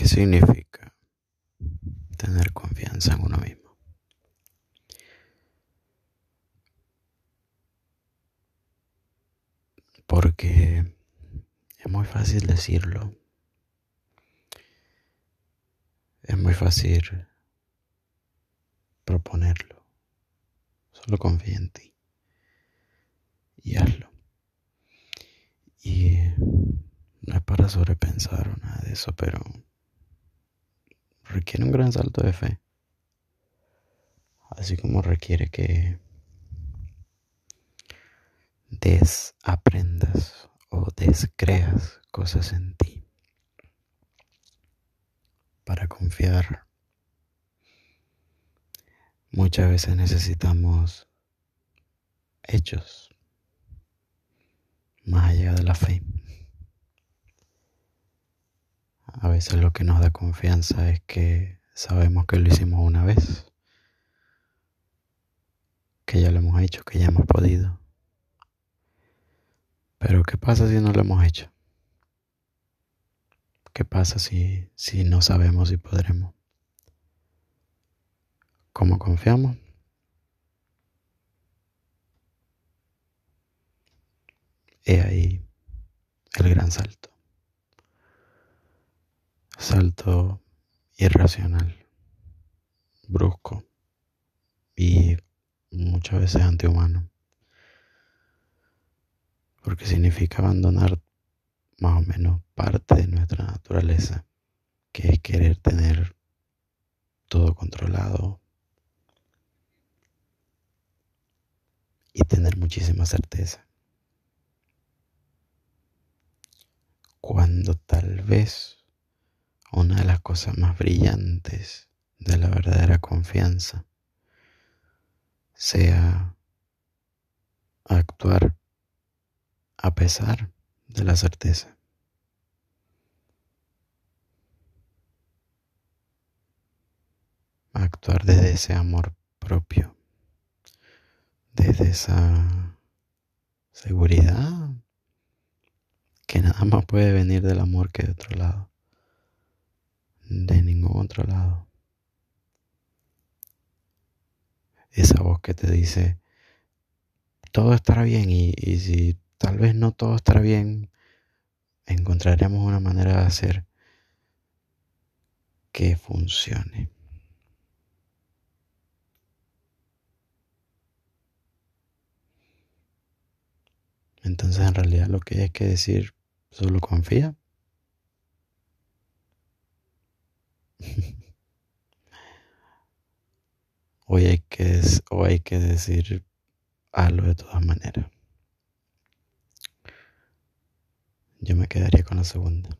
¿Qué significa tener confianza en uno mismo? Porque es muy fácil decirlo. Es muy fácil proponerlo. Solo confía en ti. Y hazlo. Y no es para sobrepensar o nada de eso, pero requiere un gran salto de fe. Así como requiere que desaprendas o descreas cosas en ti para confiar. Muchas veces necesitamos hechos más allá de la fe. A veces lo que nos da confianza es que sabemos que lo hicimos una vez, que ya lo hemos hecho, que ya hemos podido. Pero ¿qué pasa si no lo hemos hecho? ¿Qué pasa si, si no sabemos si podremos? ¿Cómo confiamos? He ahí el gran salto. Salto irracional, brusco y muchas veces antihumano porque significa abandonar más o menos parte de nuestra naturaleza, que es querer tener todo controlado y tener muchísima certeza. Cuando tal vez una de las cosas más brillantes de la verdadera confianza sea actuar a pesar de la certeza. Actuar desde ese amor propio, desde esa seguridad que nada más puede venir del amor que de otro lado, de ningún otro lado. Esa voz que te dice, todo estará bien y, si Tal vez no todo estará bien. Encontraremos una manera de hacer que funcione. Entonces en realidad lo que hay que decir, solo confía. Hoy hay que, o hay que decir algo de todas maneras. Yo me quedaría con la segunda.